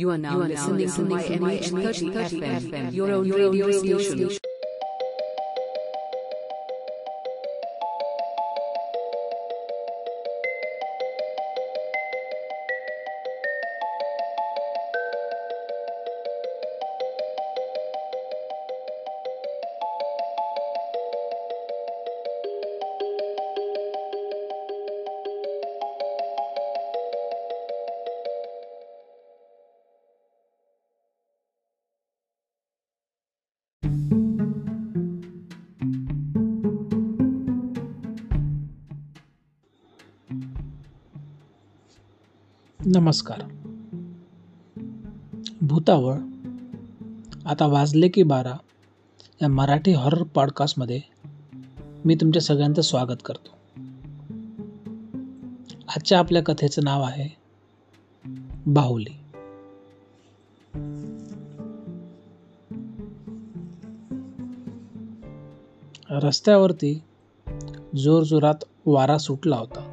You are now listening to my MH30 FM, your own radio station. नमस्कार. भूतावळ आता वाजले की बारा या मराठी हॉरर पॉडकास्टमध्ये मी तुमच्या सगळ्यांचं स्वागत करतो. आजच्या आपल्या कथेचं नाव आहे बाहुली. रस्त्यावरती जोरजोरात वारा सुटला होता.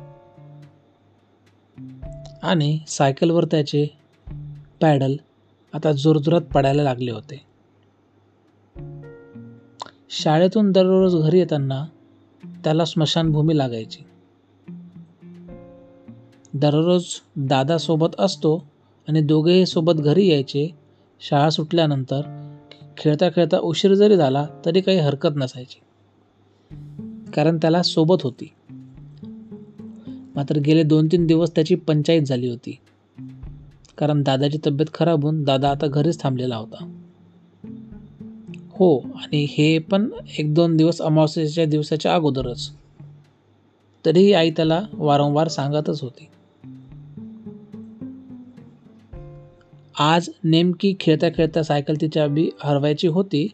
आणि सायकलवर त्याचे पॅडल आता जोरजोरात पडायला लागले होते. शाळेतून दररोज घरी येताना त्याला स्मशानभूमी लागायची. दररोज दादा सोबत असतो आणि दोघेही सोबत घरी यायचे. शाळा सुटल्यानंतर खेळता खेळता उशीर जरी झाला तरी काही हरकत नसायची. कारण त्याला सोबत होती. मात्र गेले दोन तीन दिवस त्याची पंचायत झाली होती. कारण दादाची तब्येत खराब होऊन दादा आता घरीच थांबलेला होता. हो आणि हे पण एक दोन दिवस अमावस्येच्या दिवसाच्या अगोदरच. तरीही आई त्याला वारंवार सांगतच होती. आज नेमकी खेळता खेळता सायकल तिच्या बी हरवायची होती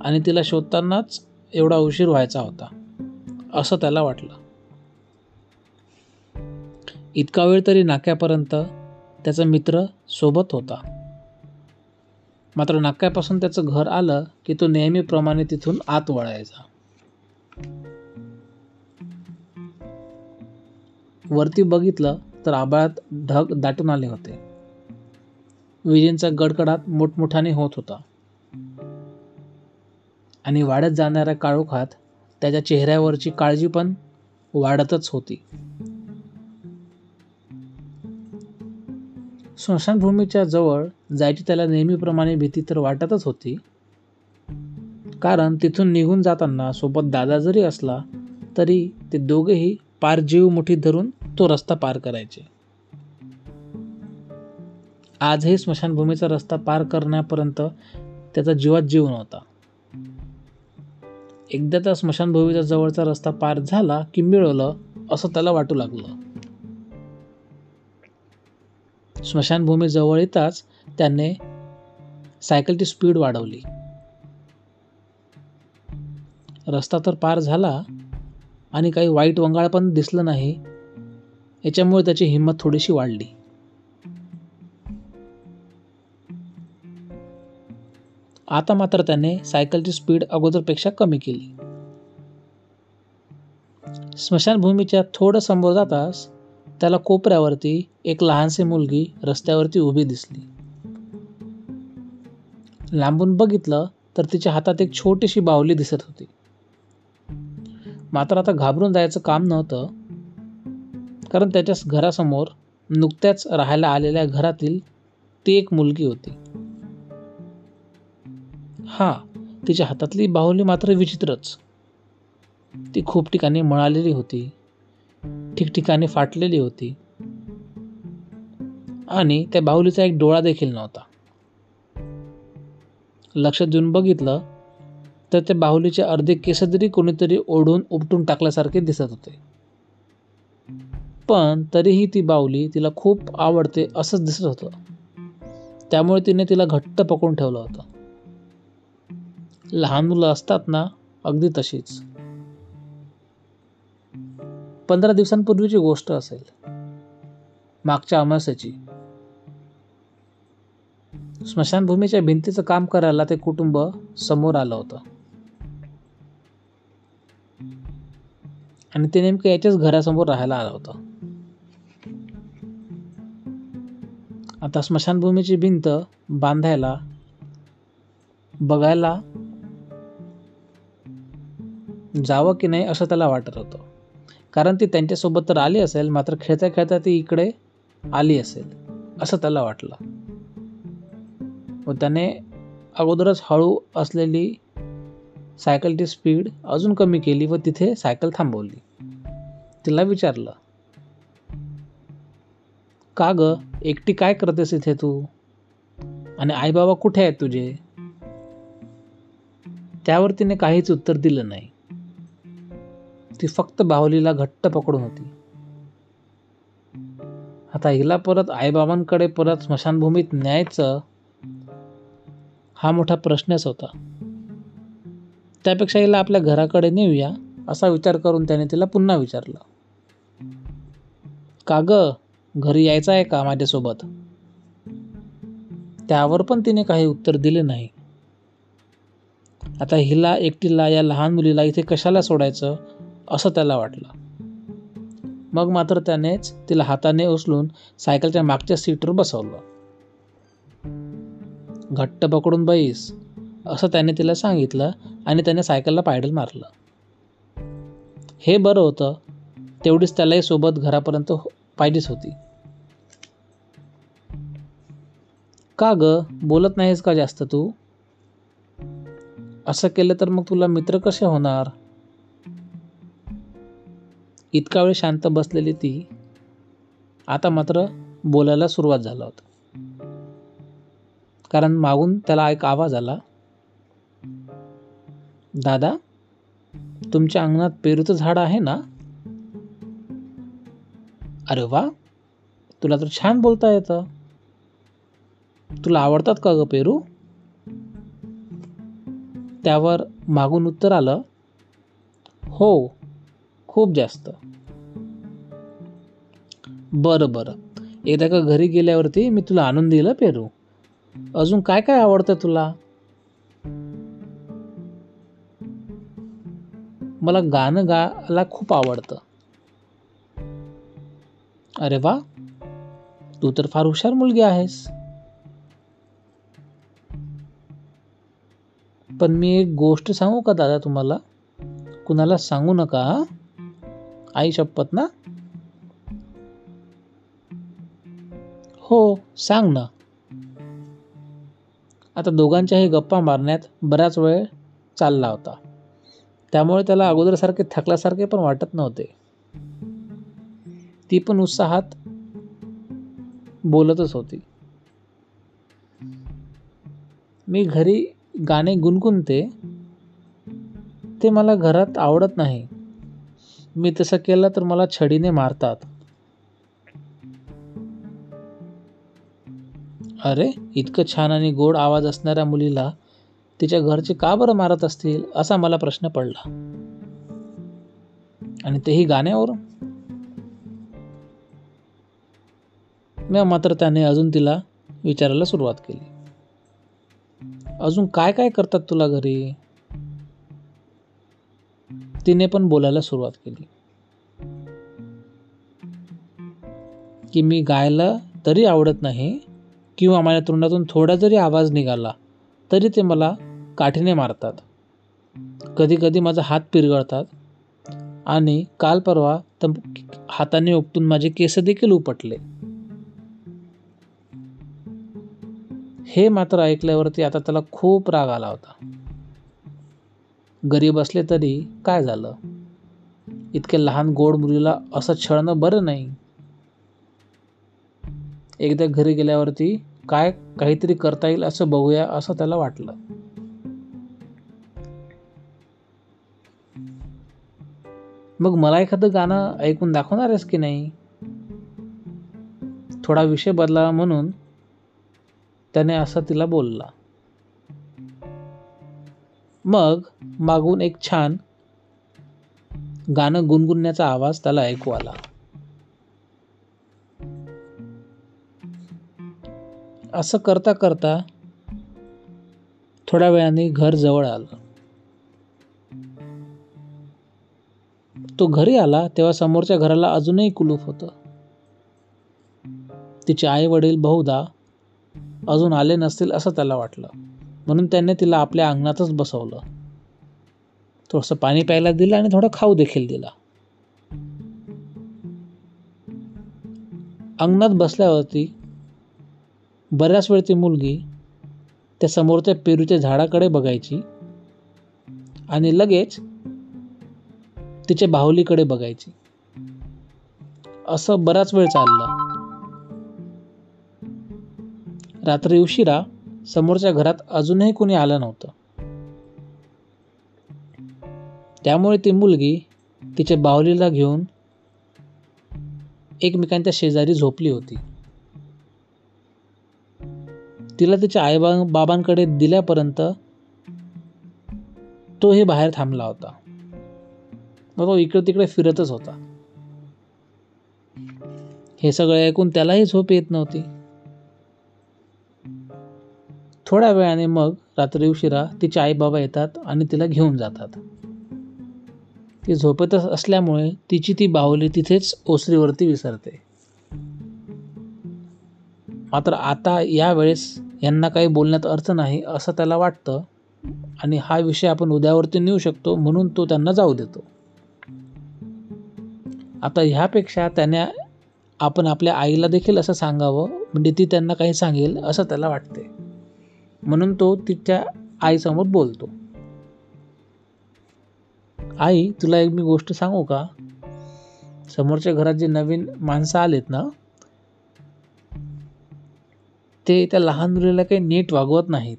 आणि तिला शोधतानाच एवढा उशीर व्हायचा होता असं त्याला वाटलं. इतका वेळ तरी नाक्यापर्यंत त्याचा मित्र सोबत होता. मात्र नाक्यापासून त्याचं घर आलं की तो नेहमीप्रमाणे तिथून आत वळायचा. वरती बघितलं तर आबाळात ढग दाटून आले होते. विजेंचा गडगडाट मोठमोठाने होत होता. आणि वाढत जाणाऱ्या काळोखात त्याच्या चेहऱ्यावरची काळजी पण वाढतच होती. स्मशानभूमीच्या जवळ जायची त्याला नेहमीप्रमाणे भीती तर वाटतच होती. कारण तिथून निघून जाताना सोबत दादा जरी असला तरी ते दोघेही पार जीव मुठीत धरून तो रस्ता पार करायचे. आजही स्मशानभूमीचा रस्ता पार करण्यापर्यंत त्याचा जीवात जीव नव्हता. एकदा त्या स्मशानभूमीच्या जवळचा रस्ता पार झाला की मिळवलं असं त्याला वाटू लागलं. स्मशानभूमीजवळ येताच त्याने सायकलची स्पीड वाढवली. रस्ता तर पार झाला आणि काही वाईट वंगाळ पण दिसलं नाही. याच्यामुळे त्याची हिंमत थोडीशी वाढली. आता मात्र त्याने सायकलची स्पीड अगोदरपेक्षा कमी केली. स्मशानभूमीच्या थोडं समोर जाताच त्याला कोपऱ्यावरती एक लहानशी मुलगी रस्त्यावरती उभी दिसली. लांबून बघितलं तर तिच्या हातात एक छोटीशी बाहुली दिसत होती. मात्र आता घाबरून जायचं काम नव्हतं कारण त्याच्या घरासमोर नुकत्याच राहायला आलेल्या घरातील ती एक मुलगी होती. हा तिच्या हातातली बाहुली मात्र विचित्रच. ती खूप ठिकाणी मळालेली होती. ठिकठिकाणी फाटलेली होती. आणि त्या बाहुलीचा एक डोळा देखील नव्हता. लक्ष देऊन बघितलं तर त्या बाहुलीचे अर्धे केस तरी कोणीतरी ओढून उपटून टाकल्यासारखे दिसत होते. पण तरीही ती बाहुली तिला खूप आवडते असंच दिसत होतं. त्यामुळे तिने तिला घट्ट पकडून ठेवलं होतं. लहान मुलं असतात ना अगदी तशीच. पंधरा दिवसांपूर्वीची गोष्ट असेल. मागच्या अमावस्याची. स्मशानभूमीच्या भिंतीचं काम करायला ते कुटुंब समोर आलं होतं. आणि ते नेमकं याच्याच घरासमोर राहायला आलं होतं. आता स्मशानभूमीची भिंत बांधायला बघायला जावं की नाही असं त्याला वाटत होतं. कारण ती त्यांच्यासोबत तर आली असेल मात्र खेळता खेळता ती इकडे आली असेल असं त्याला वाटलं. व त्याने अगोदरच हळू असलेली सायकलची स्पीड अजून कमी केली व तिथे सायकल थांबवली. तिला विचारलं का ग एकटी काय करतेस इथे तू? आणि आई बाबा कुठे आहेत तुझे? त्यावर तिने काहीच उत्तर दिलं नाही. ती फक्त बाहुलीला घट्ट पकडून होती. आता हिला परत आईबाबांकडे परत स्मशानभूमीत न्यायचं हा मोठा प्रश्नच होता. त्यापेक्षा हिला आपल्या घराकडे नेऊया असा विचार करून त्याने तिला पुन्हा विचारलं. का ग घरी यायचं आहे का माझ्यासोबत? त्यावर पण तिने काही उत्तर दिले नाही. आता हिला एकटीला या लहान मुलीला इथे कशाला सोडायचं? असं त्याला वाटलं. मग मात्र त्यानेच तिला हाताने उचलून सायकलच्या मागच्या सीटवर बसवलं. घट्ट पकडून बैस असं त्याने तिला सांगितलं आणि त्याने सायकलला पायडल मारलं. हे बरं होतं तेवढीच त्यालाही सोबत घरापर्यंत हो, पाहिजेच होती. का ग बोलत नाहीस का जास्त तू? असं केलं तर मग तुला मित्र कसे होणार? इतका वेळ शांत बसलेली ती आता मात्र बोलायला सुरुवात झाला होता. कारण मागून त्याला एक आवाज आला दादा तुमच्या अंगणात पेरूचं झाड आहे ना? अरे वा तुला तर छान बोलता येतं. तुला आवडतात का ग पेरू? त्यावर मागून उत्तर आलं हो खूप जास्त. बरं बरं. एकदा का घरी गेल्यावरती मी तुला आणून दिलं पेरू. अजून काय काय आवडतं तुला? मला गाणं गायला खूप आवडतं. अरे वा. तू तर फार हुशार मुलगी आहेस. पण मी एक गोष्ट सांगू का दादा तुम्हाला? कुणाला सांगू नका आई शपथ ना? हो सांग ना. आता दोघांच्याही गप्पा मारण्यात बराच वेळ चालला होता. त्यामुळे त्याला अगोदरसारखे थकल्यासारखे पण वाटत नव्हते. ती पण उत्साहात बोलतच होती. मी घरी गाणे गुणगुणते ते मला घरात आवडत नाही. मी तसं केलं तर मला छडीने मारतात. अरे इतकं छान आणि गोड आवाज असणाऱ्या मुलीला तिच्या घरचे का बरं मारत असतील असा मला प्रश्न पडला. आणि तेही गाण्यावरून? मी मात्र त्याने अजून तिला विचारायला सुरुवात केली. अजून काय काय करतात तुला घरी? तिने पण बोलायला सुरुवात केली. की मी गायला तरी आवडत नाही किंवा माझ्या तोंडातून थोडा जरी आवाज निघाला तरी ते मला काठीने मारतात. कधी कधी माझा हात पिरगळतात आणि काल परवा तर हाताने उपटून माझे केस देखील उपटले. हे मात्र ऐकल्यावरती आता त्याला खूप राग आला होता. गरीब असले तरी काय झालं? इतक्या लहान गोड मुलीला असं छळणं बरं नाही. एकदा घरी गेल्यावरती काय काहीतरी करता येईल असं बघूया असं त्याला वाटलं. मग मला एखादं गाणं ऐकून दाखवणार आहेस की नाही? थोडा विषय बदला म्हणून त्याने असं तिला बोलला. मग मागून एक छान गाणं गुणगुणण्याचा आवाज त्याला ऐकू आला. असं करता करता थोड्या वेळाने घर जवळ आलं. तो घरी आला तेव्हा समोरच्या घराला अजूनही कुलूप होतं. तिचे आई वडील बहुधा अजून आले नसतील असं त्याला वाटलं. म्हणून त्याने तिला आपल्या अंगणातच बसवलं. थोडंसं पाणी प्यायला दिलं आणि थोडं खाऊ देखील दिला. अंगणात बसल्यावरती बऱ्याच वेळ ती मुलगी त्या समोरच्या पेरूच्या झाडाकडे बघायची आणि लगेच तिच्या बाहुलीकडे बघायची. असं बराच वेळ चाललं. रात्री उशिरा समोरच्या घरात अजूनही कोणी आलं नव्हतं. त्यामुळे ती मुलगी तिच्या बाहुलीला घेऊन एकमेकांच्या शेजारी झोपली होती. तिला तिच्या आई बाबांकडे दिल्यापर्यंत तोही बाहेर थांबला होता. मग तो इकडे तिकडे फिरतच होता. हे सगळं ऐकून त्यालाही झोप येत नव्हती. थोड्या वेळाने मग रात्री उशिरा तिचे आई बाबा येतात आणि तिला घेऊन जातात. ती झोपेतच असल्यामुळे तिची ती बाहुली तिथेच ओसरीवरती विसरते. मात्र आता यावेळेस यांना काही बोलण्यात अर्थ नाही असं त्याला वाटतं आणि हा विषय आपण उद्यावरती नेऊ शकतो म्हणून तो त्यांना जाऊ देतो. आता ह्यापेक्षा त्याने आपण आपल्या आईला देखील असं सांगावं म्हणजे ती त्यांना काही सांगेल असं त्याला वाटते. म्हणून तो तिच्या आईसमोर बोलतो. आई तुला एक मी गोष्ट सांगू का? समोरच्या घरात जे नवीन माणसं आलेत ना ते त्या लहान मुलीला काही नीट वागवत नाहीत.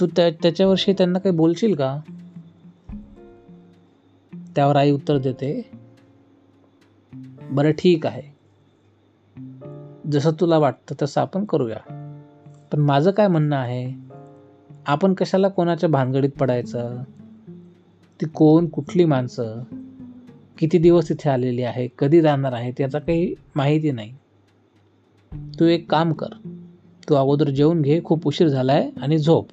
तू त्या त्याच्याविषयी त्यांना काही बोलशील का? त्यावर आई उत्तर देते. बरं ठीक आहे. जसं तुला वाटतं तसं आपण करूया. पण माझं काय म्हणणं आहे? आपण कशाला कोणाच्या भानगडीत पडायचं? ती कोण कुठली माणसं? किती दिवस तिथे आलेली आहे? कधी राहणार आहे? त्याचा काही माहिती नाही. तू एक काम कर. तू अगोदर जेवून घे खूप उशीर झाला आहे आणि झोप.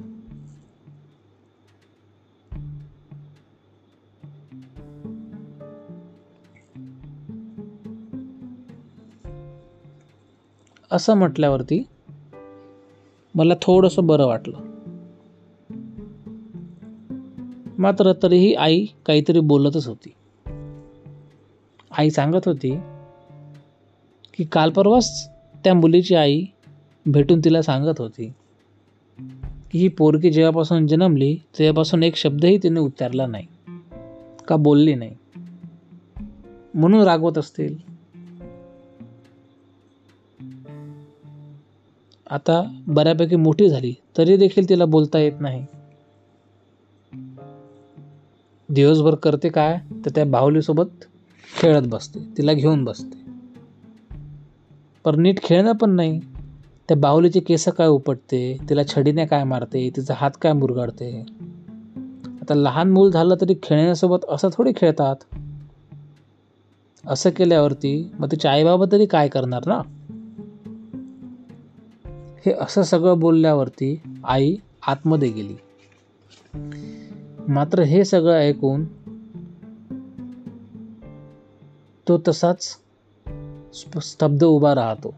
असं म्हटल्यावरती मला थोडंसं बरं वाटलं. मात्र तरीही आई काहीतरी बोलतच होती. आई सांगत होती की काल परवाच त्या मुलीची आई भेटून तिला सांगत होती की ही पोरगी जेव्हापासून जन्मली तेव्हापासून एक शब्दही तिने उच्चारला नाही का बोलली नाही. म्हणून रागवत असतील. आता बऱ्यापैकी मोठी झाली तरी देखील तिला बोलता येत नाही. दिवसभर करते काय तर त्या बाहुलीसोबत खेळत बसते तिला घेऊन बसते. पर नीट खेळणं पण नाही. त्या बाहुलीचे केस काय उपटते तिला छडीने काय मारते तिचा हात काय मुरगाडते. आता लहान मूल झालं तरी खेळण्यासोबत असं थोडी खेळतात. असं केल्यावरती मग तिच्या आईबाबा तरी काय करणार ना? हे असं सगळं बोलल्यावरती आई आतमध्ये गेली. मात्र हे सगळं ऐकून तो तसाच स्तब्ध उभा राहतो.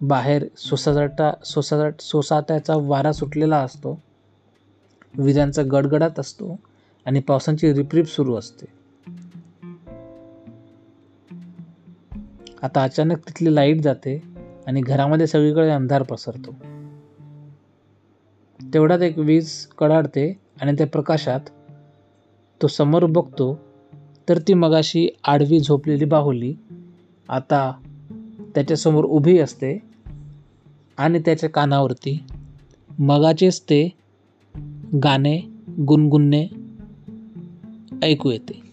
बाहेर सोसाटा सोसाट सोसाट्याचा वारा सुटलेला असतो. विजांचा गडगडाट असतो आणि पावसांची रिपरिप सुरू असते. आता अचानक तिथली लाइट जाते. आणि घरामध्ये सगळीकडे अंधार पसरतो. तेवढ्यात एक वीज कडाडते आणि त्या प्रकाशात तो समोर बघतो तर ती मगाशी आडवी झोपलेली बाहुली आता त्याच्यासमोर उभी असते आणि त्याच्या कानावरती मगाचेच ते गाणे गुणगुणणे ऐकू येते.